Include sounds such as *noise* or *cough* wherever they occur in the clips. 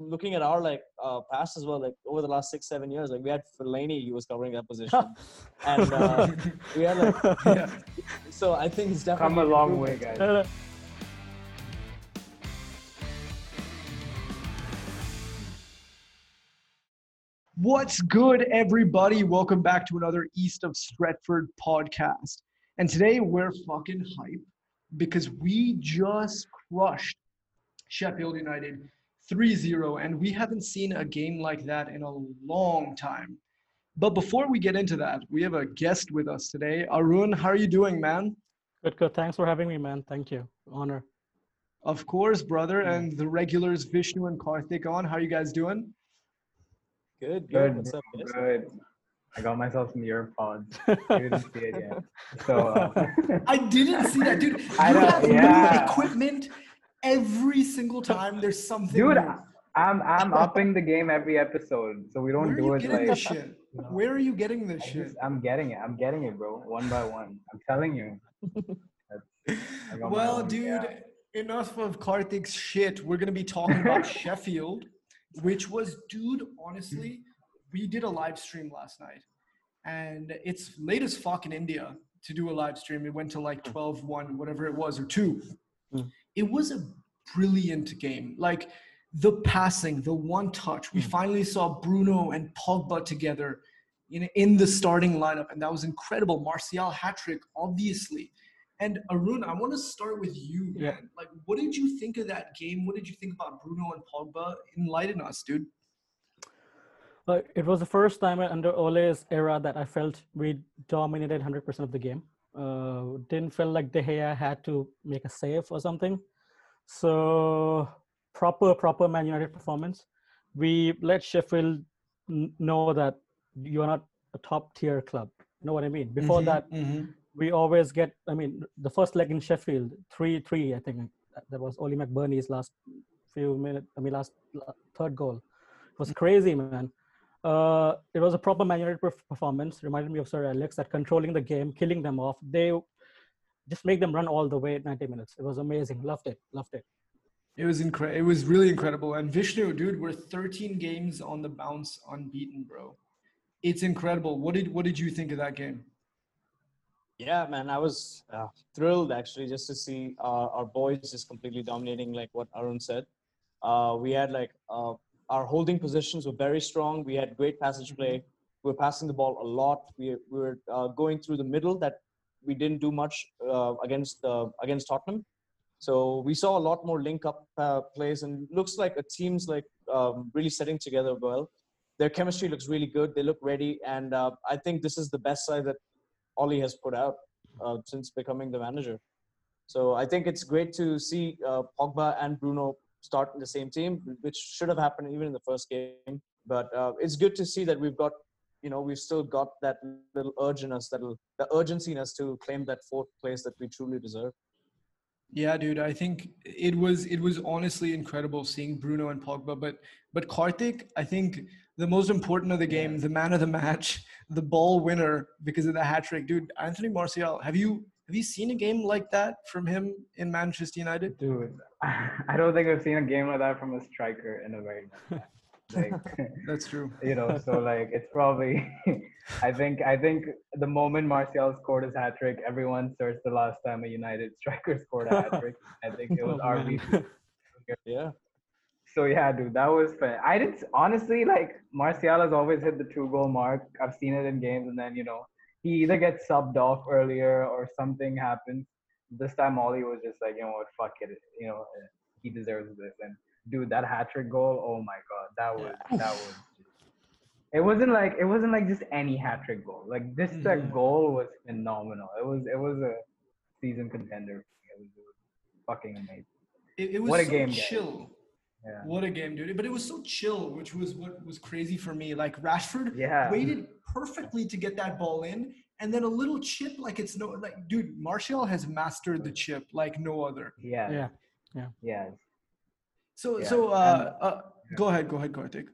looking at our like uh, past as well, like over the last six seven years, like we had Fellaini, he was covering that position, *laughs* and uh, we had like yeah. so I think it's definitely come a long way, guys. What's good, everybody? Welcome back to another East of Stretford podcast. And today we're fucking hype because we just crushed Sheffield United 3-0 and we haven't seen a game like that in a long time. But before we get into that, we have a guest with us today. Arun, how are you doing, man? Good, good. Thanks for having me, man. Thank you. Honor. Of course, brother. And the regulars Vishnu and Karthik on. How are you guys doing? Good, good. What's up, guys? Good. I got myself some earpods. I *laughs* didn't see it yet. So uh, I didn't see that, dude. *laughs* You I don't, have yeah. new equipment every single time *laughs* there's something. Dude, new. I'm I'm upping the game every episode, so we don't Where do it like. This shit? Where are you getting this I shit? Just, I'm getting it. I'm getting it, bro. One by one. I'm telling you. *laughs* well, dude, yeah. enough of Karthik's shit. We're gonna be talking about *laughs* Sheffield, which was, dude. Honestly, we did a live stream last night, and it's late as fuck in India to do a live stream. It went to like 12, 1, whatever it was, or 2. Mm it was a brilliant game. Like the passing, the one touch. We mm. finally saw Bruno and Pogba together in, in the starting lineup, and that was incredible. Martial hat trick, obviously. And Arun, I want to start with you, man. Yeah. Like, what did you think of that game? What did you think about Bruno and Pogba? Enlighten us, dude. Uh, it was the first time under Ole's era that I felt we dominated 100% of the game. Uh, didn't feel like De Gea had to make a save or something. So proper, proper Man United performance. We let Sheffield know that you're not a top tier club. You know what I mean? Before mm-hmm, that, mm-hmm. we always get. I mean, the first leg in Sheffield, three three. I think that was Oli McBurnie's last few minutes. I mean, last, last third goal. It was crazy, man. Uh, it was a proper Man United performance. Reminded me of Sir Alex that controlling the game, killing them off. They just make them run all the way 90 minutes. It was amazing. Loved it. Loved it. It was incredible. It was really incredible. And Vishnu, dude, we're 13 games on the bounce, unbeaten, bro. It's incredible. What did what did you think of that game? Yeah, man, I was uh, thrilled actually just to see uh, our boys just completely dominating, like what Arun said. Uh, we had like uh, our holding positions were very strong. We had great passage play. We were passing the ball a lot. We, we were uh, going through the middle that we didn't do much uh, against against Tottenham. So we saw a lot more link up uh, plays, and looks like a team's like um, really setting together well. Their chemistry looks really good. They look ready, and uh, I think this is the best side that Ole has put out uh, since becoming the manager. So I think it's great to see uh, Pogba and Bruno start in the same team, which should have happened even in the first game. But uh, it's good to see that we've got, you know, we've still got that little urge in us, that the urgency in us to claim that fourth place that we truly deserve. Yeah, dude, I think it was it was honestly incredible seeing Bruno and Pogba, but but Karthik, I think the most important of the game, yeah. the man of the match, *laughs* the ball winner because of the hat trick, dude. Anthony Martial, have you have you seen a game like that from him in Manchester United? Dude, *laughs* I don't think I've seen a game like that from a striker in a very. *laughs* Like that's true. *laughs* You know, so like it's probably I think I think the moment Martial scored his hat trick, everyone searched the last time a United striker scored a hat trick. I think it was oh, RB. yeah. So yeah, dude, that was fun. I didn't honestly like Martial has always hit the two goal mark. I've seen it in games, and then you know he either gets subbed off earlier or something happens. This time Ole was just like, you know what, fuck it, you know, he deserves this, and dude, that hat trick goal, oh my god, that was *sighs* that was. it wasn't like it wasn't like just any hat trick goal. Like this mm-hmm. goal was phenomenal. It was it was a season contender. It was, it was fucking amazing. It, it was what a so game, chill. Yeah. What a game, dude! But it was so chill, which was what was crazy for me. Like Rashford yeah. waited perfectly to get that ball in, and then a little chip, like it's no, like dude, Martial has mastered the chip like no other. Yeah, yeah, yeah, yeah. So, yeah. so uh, uh, go ahead, go ahead, Karthik.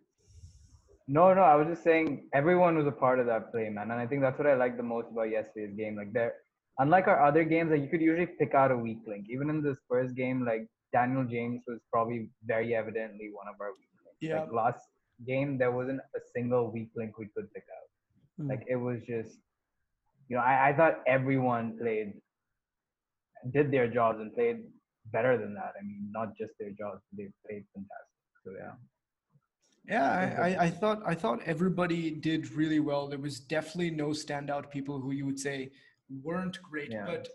No, no, I was just saying everyone was a part of that play, man, and I think that's what I liked the most about yesterday's game. Like there, unlike our other games, like you could usually pick out a weak link. Even in the Spurs game, like Daniel James was probably very evidently one of our weak links. Yeah. Like last game, there wasn't a single weak link we could pick out. Mm. Like it was just, you know, I, I thought everyone played, did their jobs and played better than that. I mean, not just their jobs, they played fantastic. So yeah. Yeah, I, I, I thought I thought everybody did really well. There was definitely no standout people who you would say weren't great. Yeah. But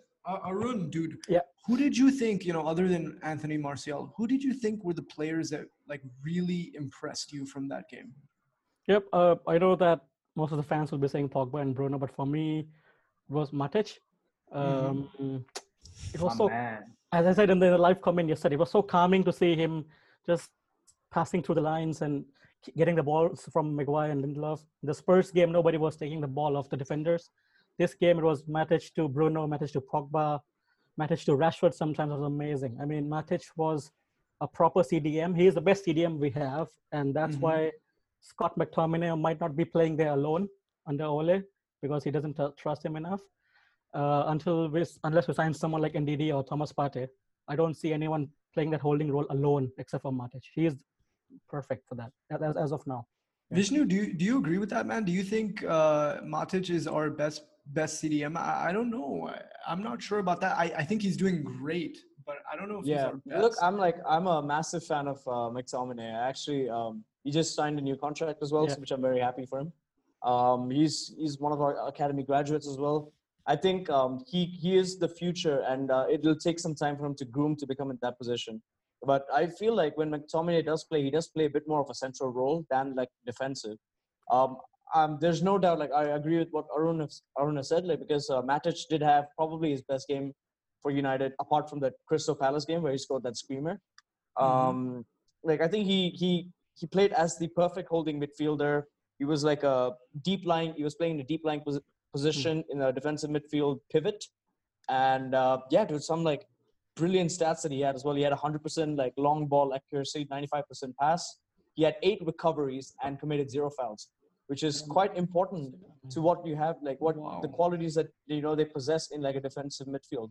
Arun, dude, Yeah. who did you think you know other than Anthony Martial? Who did you think were the players that like really impressed you from that game? Yep. Uh, I know that most of the fans will be saying Pogba and Bruno, but for me, it was Matic. Um, It was My so, man. as I said in the live comment yesterday, it was so calming to see him just passing through the lines and getting the balls from Maguire and Lindelof. The Spurs game, nobody was taking the ball off the defenders. This game, it was Matic to Bruno, Matic to Pogba, Matic to Rashford. Sometimes it was amazing. I mean, Matic was a proper CDM. He is the best CDM we have, and that's Mhm. why Scott McTominay might not be playing there alone under Ole because he doesn't uh, trust him enough. Uh, until we, unless we sign someone like Ndidi or Thomas Partey, I don't see anyone playing that holding role alone except for Matic. He is perfect for that as, as of now. Yeah. Vishnu, do you do you agree with that, man? Do you think uh, Matic is our best best CDM? I, I don't know. I, I'm not sure about that. I, I think he's doing great, but I don't know if he's Yeah, our best. look, I'm like I'm a massive fan of uh, McTominay. I actually um, he just signed a new contract as well, Yeah. so which I'm very happy for him. Um, he's he's one of our academy graduates as well. I think um, he he is the future, and uh, it will take some time for him to groom to become in that position. But I feel like when McTominay does play, he does play a bit more of a central role than like defensive. Um, um, there's no doubt. Like I agree with what Arun has, Arun has said. Like because uh, Matic did have probably his best game for United, apart from the Crystal Palace game where he scored that screamer. Um, like I think he he he played as the perfect holding midfielder. He was like a deep line. He was playing in a deep line posi- position in a defensive midfield pivot, and uh, yeah, dude, some like brilliant stats that he had as well. He had 100% like long ball accuracy, 95% pass. He had eight recoveries and committed zero fouls, which is quite important to what you have, like what the qualities that you know they possess in like a defensive midfield.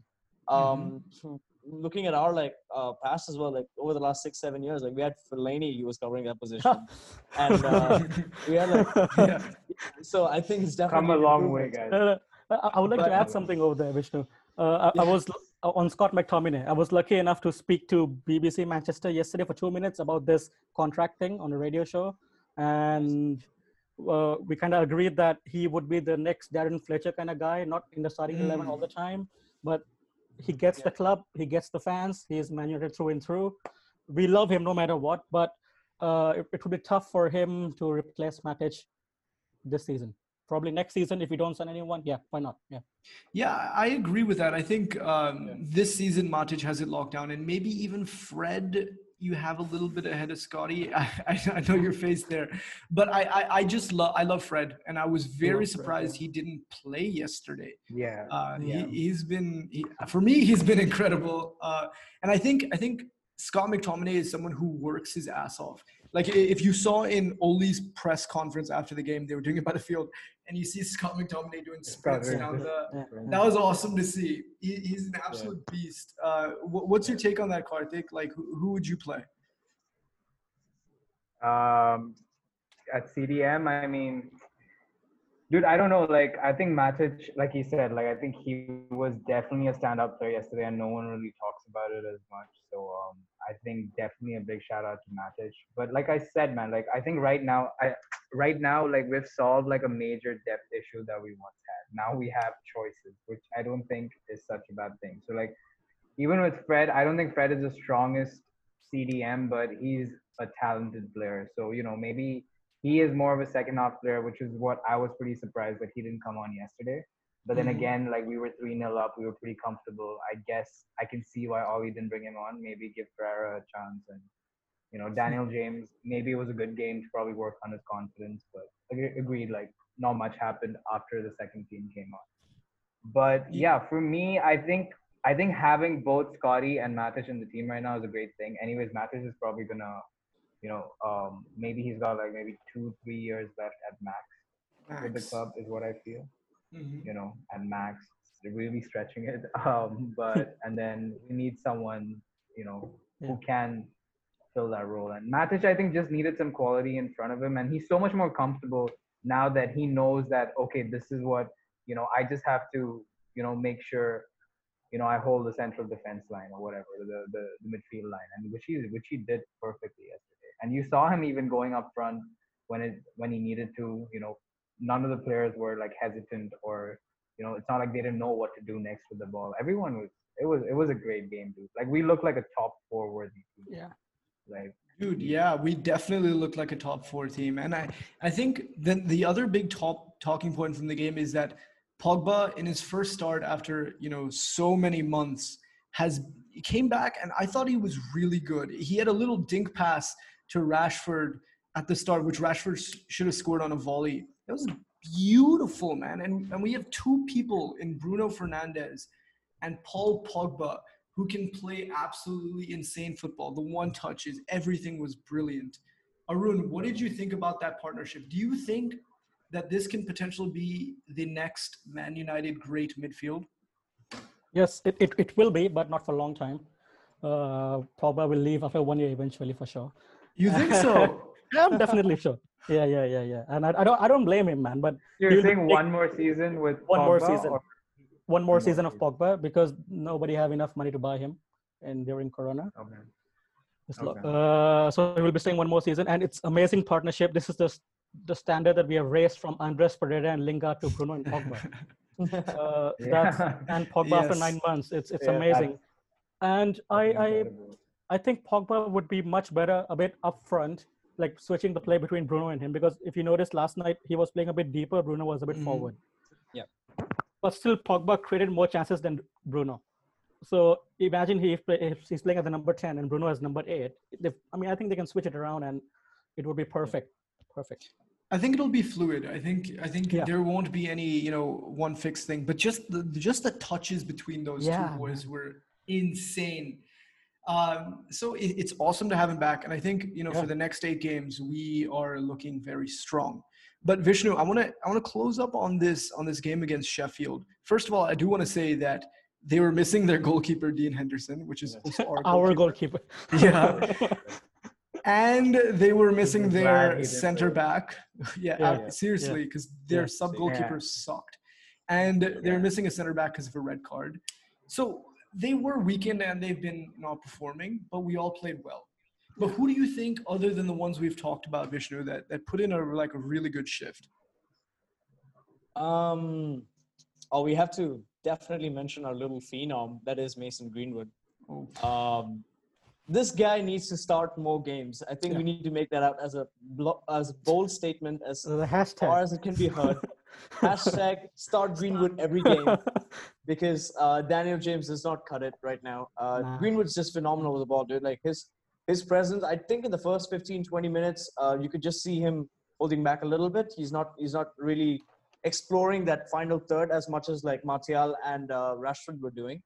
Mm-hmm. Um, looking at our like uh, past as well, like over the last six seven years, like we had Fellaini, he was covering that position, *laughs* and uh, we had like *laughs* yeah. *laughs* so I think it's definitely Come a long way, guys. Uh, I I would like But- to add something over there, Vishnu. Uh, I, I was l- on Scott McTominay. I was lucky enough to speak to BBC Manchester yesterday for two minutes about this contract thing on a radio show, and uh, we kind of agreed that he would be the next Darren Fletcher kind of guy, not in the starting eleven all the time, but he gets the club, he gets the fans, he is Man United through and through. We love him no matter what, but uh, it, it would be tough for him to replace Matic this season. Probably next season if we don't sign anyone. Yeah, why not? Yeah. Yeah, I agree with that. I think um, this season Matic has it locked down, and maybe even Fred, you have a little bit ahead of Scotty. *laughs* I, I, I know your face there, but I, I, I just love I love Fred, and I was very love Fred, surprised he didn't play yesterday. Yeah. Uh, Yeah. he, he's been he, for me he's been incredible, uh, and I think I think Scott McTominay is someone who works his ass off. Like if you saw in Ole's press conference after the game, they were doing it by the field, and you see Scott McTominay doing sprints down the. Yeah. That was awesome to see. He, he's an absolute beast. Uh, wh- what's your take on that, Karthik? Like, who, who would you play? Um, at CDM, I mean, dude, I don't know. Like, I think Matic, like he said, like I think he was definitely a stand-up player yesterday, and no one really talks about it as much. So, um, I think definitely a big shout out to Matic. But like I said, man, like I think right now, I right now, like we've solved like a major depth issue that we once had. Now we have choices, which I don't think is such a bad thing. So, like, even with Fred, I don't think Fred is the strongest CDM, but he's a talented player. So, you know, maybe he is more of a second half player, which is what I was pretty surprised that he didn't come on yesterday. But then Mhm. again, like we were 3 0 up, we were pretty comfortable. I guess I can see why Ole didn't bring him on. Maybe give Ferreira a chance. And, you know, Daniel James, maybe it was a good game to probably work on his confidence. But agreed, like, not much happened after the second team came on. But yeah, for me, I think I think having both Scotty and Mathis in the team right now is a great thing. Anyways, Mathis is probably gonna, you know, um, maybe he's got like maybe two, three years left at max, with the club, is what I feel. Mhm. You know, at max, really stretching it. *laughs* Um, but and then we need someone, you know, who Yeah. can fill that role. And Matic, I think, just needed some quality in front of him, and he's so much more comfortable now that he knows that okay, this is what you know. I just have to you know make sure you know I hold the central defense line or whatever the the, the midfield line, and which he which he did perfectly yesterday. And you saw him even going up front when it when he needed to. You know, none of the players were like hesitant or you know, it's not like they didn't know what to do next with the ball. Everyone was. It was. It was a great game, dude. Like we looked like a top four worthy team. Yeah. Like Dude, yeah, we definitely look like a top four team. And I, I think then the other big top talking point from the game is that Pogba in his first start after, you know, so many months has came back and I thought he was really good. He had a little dink pass to Rashford at the start, which Rashford should have scored on a volley. That was beautiful, man. And and we have two people in Bruno Fernandes and Paul Pogba who can play absolutely insane football. The one touches, everything was brilliant. Arun, what did you think about that partnership? Do you think that this can potentially be the next Man United great midfield? Yes, it, it, it will be, but not for a long time. Uh, Pogba will leave after one year eventually for sure. You think so? Yeah, *laughs* I'm definitely sure. Yeah, yeah, yeah, yeah. And I, I don't I don't blame him, man. But you're saying one more season with one more season. or- one more season of season. Pogba because nobody have enough money to buy him, and during Corona. Okay. Okay. Uh, so we will be staying one more season, and it's amazing partnership. This is the the standard that we have raised from Andreas Pereira and Lingard to Bruno and Pogba. *laughs* Uh, that's Yeah. and Pogba after nine months. It's it's Yeah, amazing, and I I I think Pogba would be much better a bit up front, like switching the play between Bruno and him. Because if you noticed last night, he was playing a bit deeper. Bruno was a bit Mhm. forward. But still, Pogba created more chances than Bruno. So imagine he if, if he's playing as the number ten and Bruno as number eight. They, I mean, I think they can switch it around and it would be perfect. Perfect. I think it'll be fluid. I think I think Yeah. there won't be any you know one fixed thing, but just the just the touches between those Yeah, two boys were insane. Um, so it, it's awesome to have him back, and I think you know Yeah. for the next eight games we are looking very strong. But Vishnu, I want to I want to close up on this on this game against Sheffield. First of all, I do want to say that they were missing their goalkeeper Dean Henderson, which is also our, Our goalkeeper. goalkeeper. *laughs* Yeah. *laughs* and they were missing their center back. *laughs* yeah, Yeah. uh, seriously, because their Yeah. sub goalkeeper sucked, and they were Yeah. missing a center back because of a red card. So they were weakened and they've been not performing, but we all played well. But who do you think, other than the ones we've talked about, Vishnu, that that put in a like a really good shift? Um, oh, we have to definitely mention our little phenom that is Mason Greenwood. Oh, Um, this guy needs to start more games. I think we need to make that out as a blo- as a bold statement as the far hashtag. as it can be heard. *laughs* Hashtag start Greenwood every game *laughs* because uh, Daniel James does not cut it right now. Uh, Nah. Greenwood's just phenomenal with the ball, dude. Like his his presence. I think in the first 15, 20 minutes, uh, you could just see him holding back a little bit. He's not he's not really exploring that final third as much as like Martial and uh, Rashford were doing.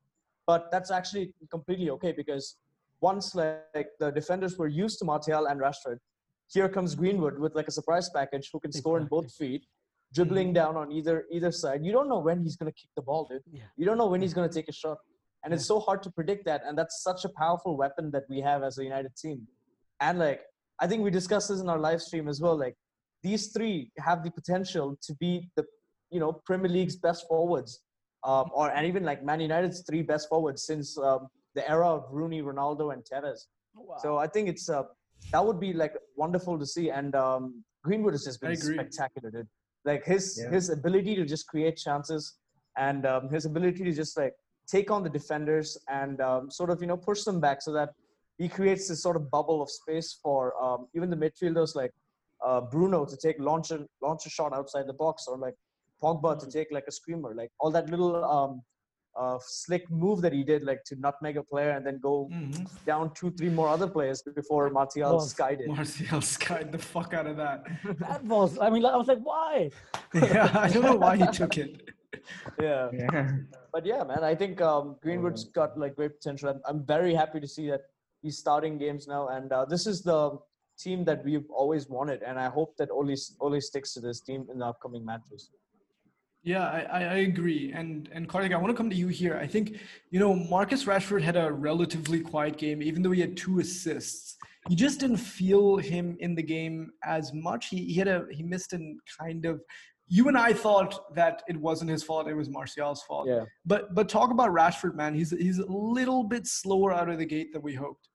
But that's actually completely okay because once like the defenders were used to Martial and Rashford, here comes Greenwood with like a surprise package who can score in both feet, dribbling down on either either side. You don't know when he's gonna kick the ball, dude. Yeah. You don't know when he's gonna take a shot, and it's so hard to predict that. And that's such a powerful weapon that we have as a United team. And like I think we discussed this in our live stream as well. Like these three have the potential to be the you know Premier League's best forwards, um, or and even like Man United's three best forwards since um, the era of Rooney, Ronaldo, and Tevez. So I think it's uh, that would be like wonderful to see. And um, Greenwood has just been spectacular, dude. Like his Yeah. his ability to just create chances and um, his ability to just like take on the defenders and um, sort of you know push them back so that he creates this sort of bubble of space for um, even the midfielders like uh, Bruno to take launch a launch a shot outside the box or like Pogba to take like a screamer, like all that little um, uh, slick move that he did, like to nutmeg a player and then go Mhm. down two, three more other players before Martial Was. skied it. Martial skied the fuck out of that. that was. I mean, I was like, why? *laughs* yeah, I don't know why he took it. *laughs* Yeah, Yeah. but yeah, man, I think um, Greenwood's got like great potential. I'm, I'm very happy to see that he's starting games now, and uh, this is the team that we've always wanted, and I hope that Ole Ole sticks to this team in the upcoming matches. Yeah, I, I I agree. And and Karthik, I want to come to you here. I think, you know, Marcus Rashford had a relatively quiet game, even though he had two assists. You just didn't feel him in the game as much. He, he had a he missed an kind of you and I thought that it wasn't his fault, it was Martial's fault. Yeah. But but talk about Rashford, man. He's he's a little bit slower out of the gate than we hoped.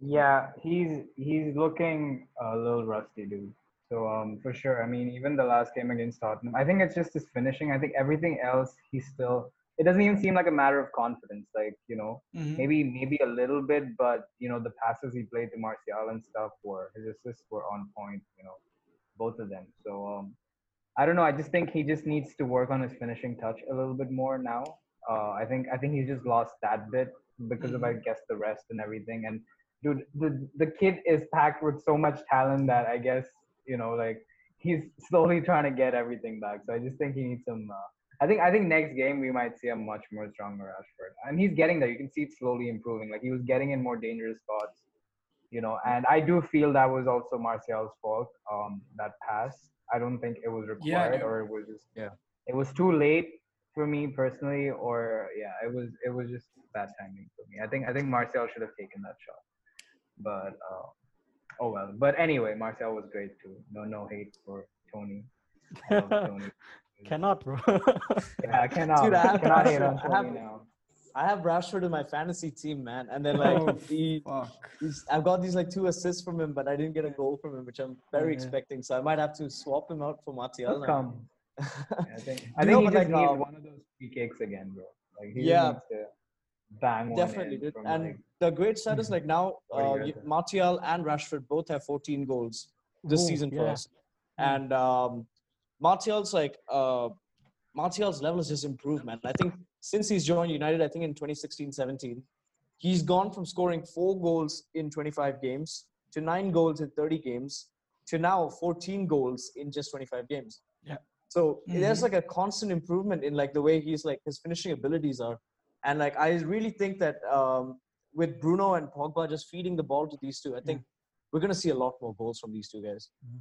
Yeah, he's he's looking a little rusty, dude. So um, for sure. I mean, even the last game against Tottenham, I think it's just his finishing. I think everything else, he's still. It doesn't even seem like a matter of confidence. Like you know, Mhm. maybe maybe a little bit, but you know, the passes he played to Martial and stuff were his assists were on point. You know, both of them. So um, I don't know. I just think he just needs to work on his finishing touch a little bit more now. Uh, I think I think he's just lost that bit because of I guess the rest and everything. And dude, the the kid is packed with so much talent that I guess you know like he's slowly *laughs* trying to get everything back. So I just think he needs some. Uh, I think I think next game we might see a much more stronger Rashford, and he's getting there. You can see it slowly improving. Like he was getting in more dangerous spots, you know. And I do feel that was also Martial's fault. Um, that pass. I don't think it was required, no. or it was just Yeah. it was too late for me personally, or yeah, it was it was just bad timing for me. I think I think Martial should have taken that shot, but uh, oh well. But anyway, Martial was great too. No no hate for Tony. *laughs* Tony. Cannot, bro. Yeah, I cannot. Dude, I cannot hate on Rashford. I Tony now. I have Rashford in my fantasy team, man, and then like Oh, he, Fuck. he's, I've got these like two assists from him, but I didn't get a goal from him, which I'm very Yeah. expecting. So I might have to swap him out for Martial. He'll now. come. *laughs* I think I think know, he just like, needs um, one of those free kicks again, bro. Like he Yeah. needs to bang Definitely, in dude. from, And like, the great stat is like now, What do you uh, guys y- think? Martial and Rashford both have 14 goals this Ooh, season for yeah. us. And um, Martial's like uh, Martial's level has just improved, man. I think since he's joined United, I think in 2016-17, he's gone from scoring four goals in 25 games to nine goals in 30 games to now 14 goals in just 25 games. Yeah. So there's Mhm. like a constant improvement in like the way he's like his finishing abilities are, and like I really think that um, with Bruno and Pogba just feeding the ball to these two, I think we're gonna see a lot more goals from these two guys. Mhm.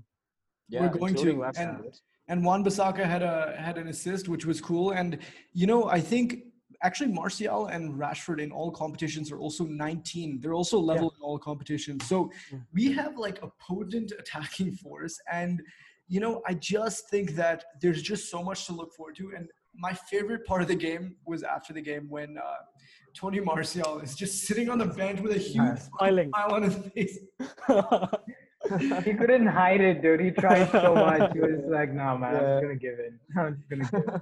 Yeah, We're going to, and- and Wan-Bissaka had a had an assist, which was cool. And you know, I think actually Martial and Rashford in all competitions are also 19. They're also level in all competitions. So Yeah. we have like a potent *laughs* attacking force, and you know, I just think that there's just so much to look forward to. And my favorite part of the game was after the game when uh, Tony Martial is just sitting on the bench with a huge Nice. Smiling. smile on his face. *laughs* *laughs* he couldn't hide it, dude. He tried so *laughs* much. He was like, "No, man, I'm just gonna give in. *laughs* I'm just gonna give in."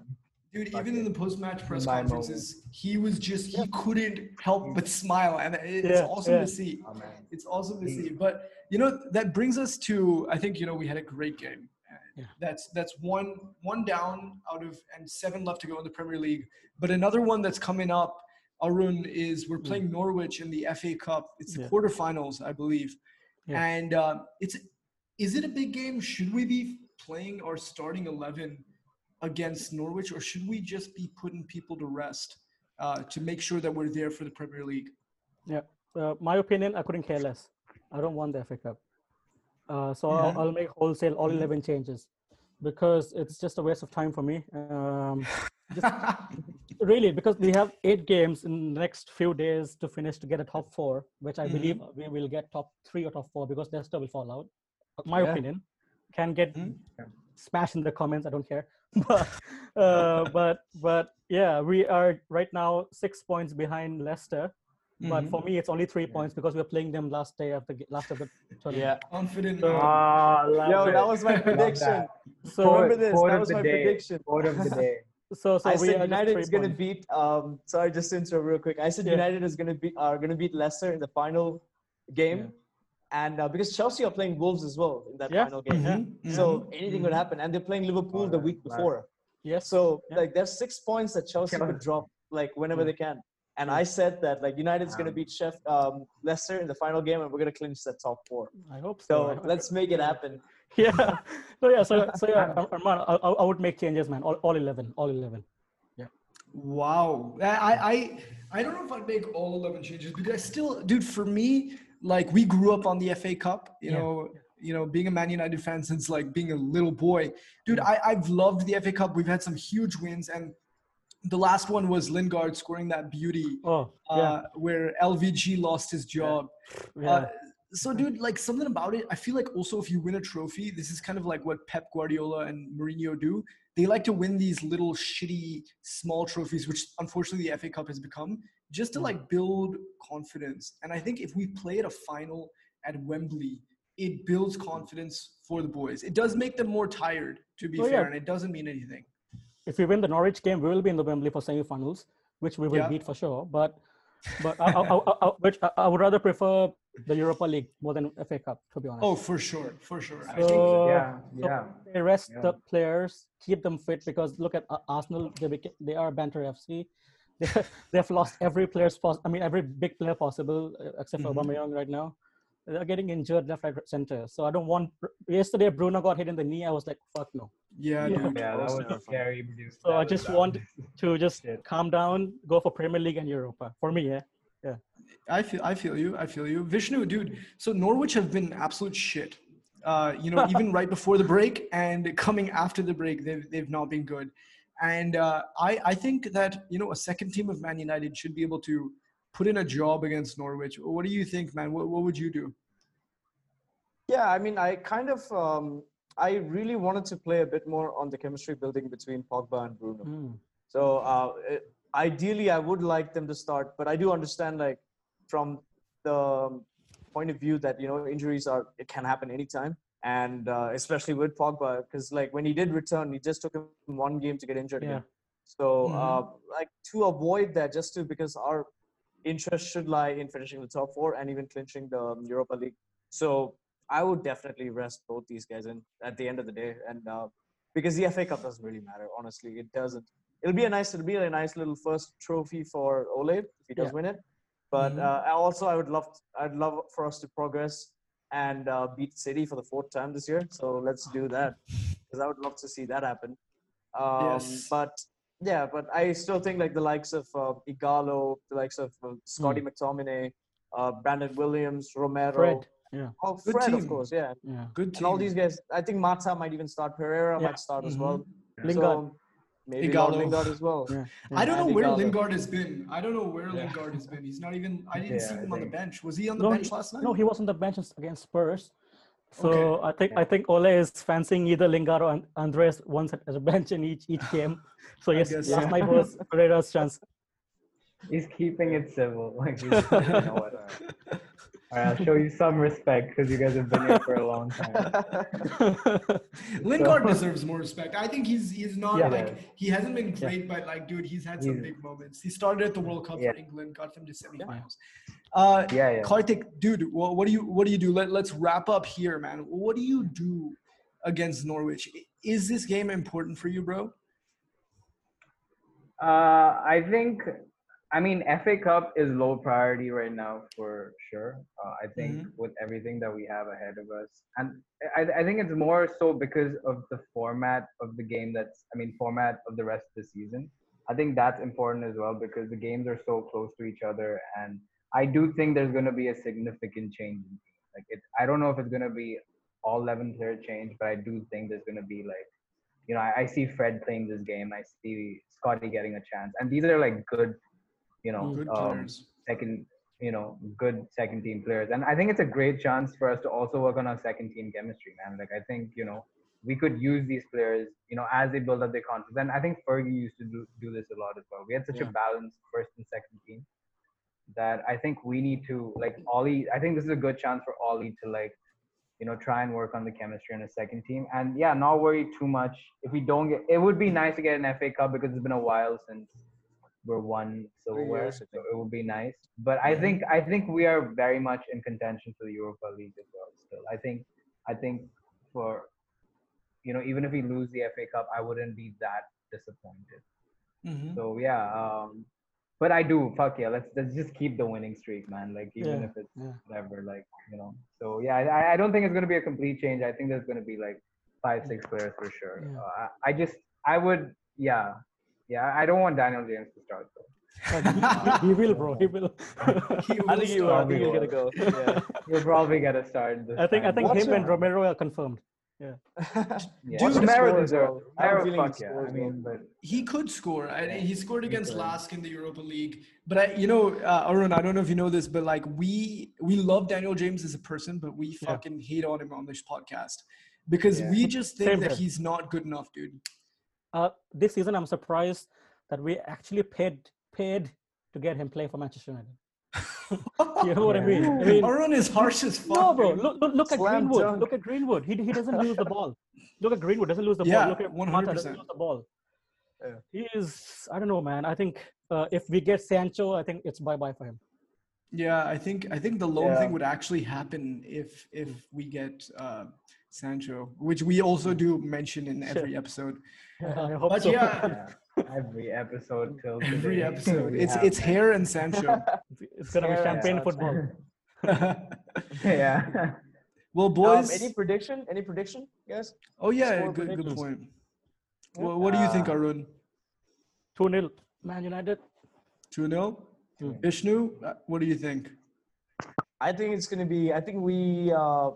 Dude, Fuck even in the post-match press My conferences, he was just he couldn't help but smile, and it's Yeah, awesome yeah. to see. Oh. It's awesome to see. But you know that brings us to I think you know we had a great game. Yeah. That's that's one one down out of and seven left to go in the Premier League. But another one that's coming up, Arun, is we're hmm. playing Norwich in the FA Cup. It's the Yeah. quarterfinals, I believe. Yeah. And um, it's is it a big game? Should we be playing our starting eleven against Norwich, or should we just be putting people to rest uh, to make sure that we're there for the Premier League? uh, my opinion, I couldn't care less. I don't want the FA Cup. Uh, so Yeah. I'll, I'll make wholesale all Mhm. 11 changes because it's just a waste of time for me. Um, really, because we have eight games in the next few days to finish to get a top four, which I believe we will get top three or top four because Leicester will fall out. My Yeah. opinion can get Mhm. smashed in the comments. I don't care. *laughs* but, uh, but but yeah, we are right now six points behind Leicester. But Mhm. for me, it's only three points because we're playing them last day of the last of the tournament. Yeah. confident. So- Ah, love Yo, it. that was my *laughs* prediction. So Remember this? quote That was my day. prediction. Quote of the day. *laughs* so so I we said are United is going to beat. Um, sorry, just to interrupt real quick. I said Yeah. United is going to be are going to beat Leicester in the final game, and uh, because Chelsea are playing Wolves as well in that Yeah. final game, Mhm, so mhm. anything could happen. And they're playing Liverpool the Alright, week right. before, Yes. so Yeah. like there's six points that Chelsea could Chelsea. drop like whenever Yeah. they can. And Yeah. I said that like United United's going to Um, beat Chef um, Leicester in the final game, and we're going to clinch that top four. I hope so. So hope- let's make it happen. *laughs* yeah. So yeah. So so yeah, *laughs* Ar- Arman, I, I I would make changes, man. All, all eleven. All eleven. Yeah. Wow. I, I I don't know if I'd make all eleven changes because I still dude, for me, like we grew up on the FA Cup, you Yeah. know, you know, being a Man United fan since like being a little boy, dude. I, I've loved the FA Cup. We've had some huge wins, and the last one was Lingard scoring that beauty Oh, uh, yeah. where LVG lost his job. yeah. Uh, so, dude, like something about it, I feel like also if you win a trophy, this is kind of like what Pep Guardiola and Mourinho do. They like to win these little shitty small trophies, which unfortunately the FA Cup has become, just to mm. like build confidence. And I think if we play at a final at Wembley, it builds confidence for the boys. It does make them more tired, to be Oh, fair, yeah. and it doesn't mean anything. if we win the Norwich game, we will be in the Wembley for semi-finals, which we will Yeah. beat for sure. But but I, I, I, which I, I would rather prefer the Europa League more than FA Cup, to be honest. Oh, for sure, for sure. I So- think yeah, so yeah. they rest Yeah. the players, keep them fit because look at Ar- Arsenal. They beca- they are banter FC. *laughs* They, they've lost every player's pos- I mean every big player possible uh, except for Mhm. Aubameyang right now. They're getting injured left, right, center. So I don't want. Yesterday Bruno got hit in the knee. I was like, fuck no. yeah, Yeah. *laughs* dude. Yeah, that was terrifying. scary. dude. So That I just bad. want to *laughs* just calm down, go for Premier League and Europa. For me, yeah. Yeah i feel I feel you. I feel you. Vishnu, dude. So Norwich have been absolute shit. Uh, you know, *laughs* even right before the break and coming after the break, they've they've not been good. And uh, I I think that you know a second team of Man United should be able to put in a job against Norwich. What do you think, man? What what would you do? Yeah, I mean, I kind of, um, I really wanted to play a bit more on the chemistry building between Pogba and Bruno. Mm. So uh, it, ideally, I would like them to start, but I do understand, like, from the point of view that you know injuries are it can happen anytime, and uh, especially with Pogba, because like when he did return, he just took him one game to get injured Yeah. again. So Mhm. uh, like to avoid that, just to because our interest should lie in finishing the top four and even clinching the um, Europa League. So I would definitely rest both these guys in at the end of the day, and uh, because the FA Cup doesn't really matter, honestly, it doesn't. It'll be a nice, it'll be a nice little first trophy for Ole if he does Yeah. win it. But Mhm. uh, also, I would love, I'd love for us to progress and uh, beat City for the fourth time this year. So let's do that *laughs* because I would love to see that happen. Um, Yes. But yeah, but I still think like the likes of uh, Ighalo, the likes of uh, Scotty McTominay, uh, Brandon Williams, Romero, Fred. Yeah. Oh, Good Fred, team. of course, yeah. Yeah. Good team. And all these guys, I think Mata might even start. Pereira Yeah. might start as Mhm. well. Lingard. So maybe Lord Ighalo. Lingard as well. Yeah. I don't know Andy where Gallo. Lingard has been. I don't know where Yeah. Lingard has been. He's not even. I didn't Yeah, see I him on the bench. Was he on the No, bench last night? No, he was on the bench against Spurs. So Okay. I think I think Ole is fancying either Lingard or Andreas once at a bench in each each game. So *laughs* I yes, guess last so. night was *laughs* Pereira's chance. He's keeping it civil. Like, *laughs* he's, you know what? All right, I'll show you some respect because you guys have been here for a long time. *laughs* Lingard So- deserves more respect. I think he's he's not Yeah. like he hasn't been great, but like dude, he's had some He's- big moments. He started at the World Cup Yeah. for England, got them to semifinals. Uh, Yeah, yeah. Karthik, dude, what, what do you what do you do? Let Let's wrap up here, man. What do you do against Norwich? Is this game important for you, bro? Uh, I think, I mean, FA Cup is low priority right now for sure. Uh, I think with everything that we have ahead of us, and I, I think it's more so because of the format of the game. That's, I mean, format of the rest of the season. I think that's important as well because the games are so close to each other, and I do think there's going to be a significant change. in. Like, it, I don't know if it's going to be all 11 player change, but I do think there's going to be like you know, I, I see Fred playing this game. I see Scotty getting a chance, and these are like good, you know, um, second, you know, good second team players. And I think it's a great chance for us to also work on our second team chemistry, man. Like I think you know we could use these players, you know, as they build up their confidence. And I think Fergie used to do, do this a lot as well. We had such a balanced first and second team that I think we need to like Ole. I think this is a good chance for Ole to like you know, try and work on the chemistry on a second team. And yeah, not worry too much. If we don't get, it would be nice to get an FA Cup because it's been a while since we're one silverware. So it would be nice. But I think I think we are very much in contention for the Europa League as well. Still, I think I think for you know, even if we lose the FA Cup, I wouldn't be that disappointed. Mhm. So yeah, um, but I do. Fuck yeah, let's let's just keep the winning streak, man. Like even Yeah, if it's yeah. whatever, like you know. So yeah, I, I don't think it's gonna be a complete change. I think there's gonna be like five, six players for sure. Uh, I, I just I would yeah, yeah. I don't want Daniel James to start though. He, he will, bro. He will. *laughs* He I will think you start. are. I think you're gonna go. Yeah. *laughs* You'll probably get a start. This I think I think What's him and Romero are confirmed. Yeah. *laughs* Dude, Romero scores, deserves. I'm Romero, fuck yeah. scores I mean, but He could score. I, he scored against could. LASK in the Europa League. But I, you know, uh, Arun, I don't know if you know this, but like we we love Daniel James as a person, but we Yeah. fucking hate on him on this podcast because Yeah. we just think Same that here. he's not good enough, dude. Uh, this season, I'm surprised that we actually paid paid to get him play for Manchester United. *laughs* You know what I mean? I mean, Arun is harsh as fuck. no, bro. Look, look, look at Greenwood. dunk. Look at Greenwood. He he doesn't lose the *laughs* ball. Look at Greenwood. Doesn't lose the Yeah, ball. Look at Mata. Doesn't 100%. lose the ball. Yeah. He is. I don't know, man. I think uh, if we get Sancho, I think it's bye bye for him. Yeah, I think I think the loan Yeah. thing would actually happen if if we get uh, Sancho, which we also do mention in every episode. *laughs* I hope But so. yeah, yeah, *laughs* every episode till every today, episode, it's have it's hair and Sancho. *laughs* it's gonna be Yeah, champagne yeah. football. yeah. well, Um, boys. any prediction? Any prediction, guys? oh yeah, score good good point. Yeah. What, what do you think, Uh, Arun? Two 0 Man United. Two 0 Hmm. Vishnu, uh, what do you think? I think it's gonna be. I think we uh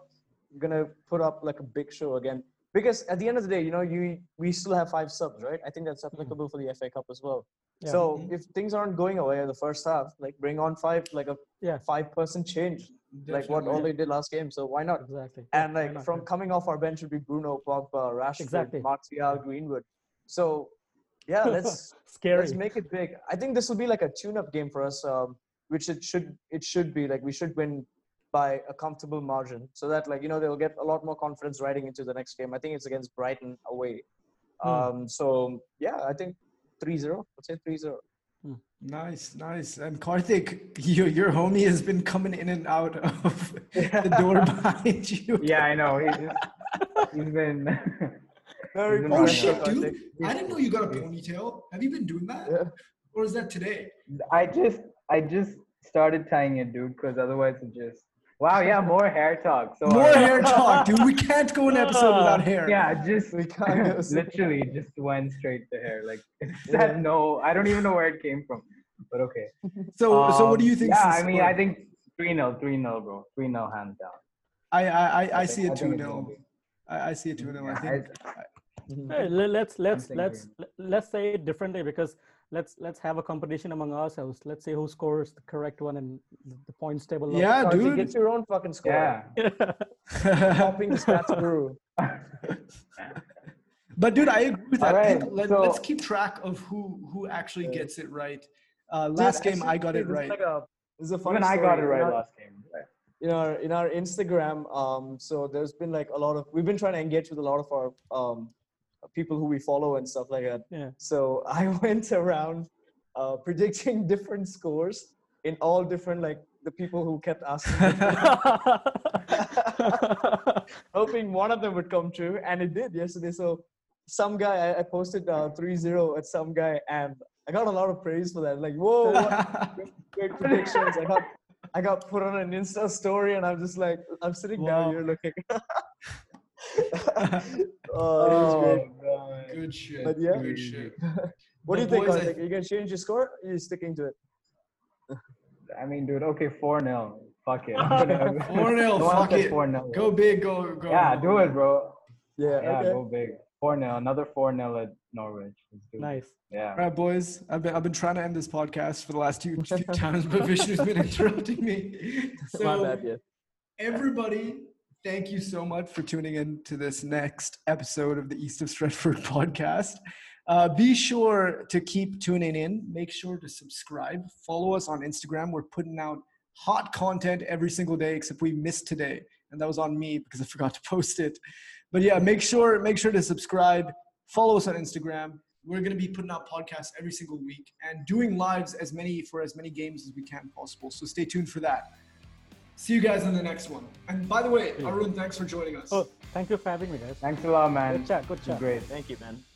gonna put up like a big show again because at the end of the day, you know, you we still have five subs, right? I think that's applicable for the FA Cup as well. Yeah. So Mhm. if things aren't going away in the first half, like bring on five, like a Yeah. five person change, like what Definitely. Ole did last game. So why not? Exactly. And like not? from coming off our bench would be Bruno, Pogba, Rashford, Exactly. Martial, Greenwood. So yeah, *laughs* let's Scary. let's make it big. I think this will be like a tune-up game for us, um, which it should it should be like we should win by a comfortable margin, so that like you know they'll get a lot more confidence riding into the next game. I think it's against Brighton away. Hmm. Um, so yeah, I think 3-0. Let's say 3-0. Nice, nice. And Karthik, *laughs* your your homie has been coming in and out of *laughs* the door behind you. Yeah, I know. He's he's been. *laughs* Very He's Oh shit, I dude! think. I didn't know you got a ponytail. Have you been doing that, Yeah. or is that today? I just, I just started tying it, dude, because otherwise it just. Wow, yeah, more hair talk. So More hair talk, dude. We *laughs* can't go an episode without hair. Yeah, just We can't go *laughs* so- literally just went straight to hair. Like it *laughs* Yeah. said no, I don't even know where it came from. But okay. So, so what do Um, you think? Yeah, I mean, I think 3 0, 3 0, bro. 3 0, hands down. I I I, I think- see a I two think 0 I, I see a two 0 I Yeah, think. Hey, let's let's let's let's say it differently because let's let's have a competition among ourselves. Let's see who scores the correct one in the points table. Yeah, Karthik, dude. Get your own fucking score. Yeah. *laughs* Copying the stats guru. *laughs* But dude, I agree with that. Right, let, so- us keep track of who who actually Yeah. gets it right. Uh, Dude, last game, actually, I got it right. Like a, this is a funny Even I got it right our- last game. in our in our Instagram, um, so there's been like a lot of we've been trying to engage with a lot of our um, people who we follow and stuff like that. Yeah. So *laughs* I went around uh, predicting different scores in all different like the people who kept asking, *laughs* *laughs* hoping one of them would come true, and it did yesterday. So some guy I, posted uh, 3-0 at some guy, and I got a lot of praise for that. Like, whoa, great predictions. I got I got put on an Insta story, and I'm just like, I'm sitting Wow. down here looking. *laughs* *laughs* oh, it was great. God. Good shit. But yeah. Good shit. *laughs* What do you But think? I- Karthik? Are you gonna change your score? Or are you sticking to it? I mean, dude, okay, 4 0. Fuck it. 4 0. Fuck it. 4 0. Go big. Go go. Yeah, do it, bro. Yeah. Yeah, okay. go big. 4 0. Another 4 0 at Norwich. Let's do it. nice. Yeah. All right, boys. I've been I've been trying to end this podcast for the last two, few times, but Vishnu's been interrupting me. My bad. Yeah. everybody, thank you so much for tuning in to this next episode of the East of Stretford *laughs* podcast. Uh, be sure to keep tuning in. Make sure to subscribe. Follow us on Instagram. We're putting out hot content every single day, except we missed today, and that was on me because I *laughs* forgot to post it. But yeah, make sure make sure to subscribe. Follow us on Instagram. We're going to be putting out podcasts every single week and doing lives as many for as many games as we can possible. So stay tuned for that. See you guys in the next one. And by the way, Arun, thanks for joining us. Oh, thank you for having me, guys. Thanks a lot, man. Good chat. Good chat. Great. Thank you, man. See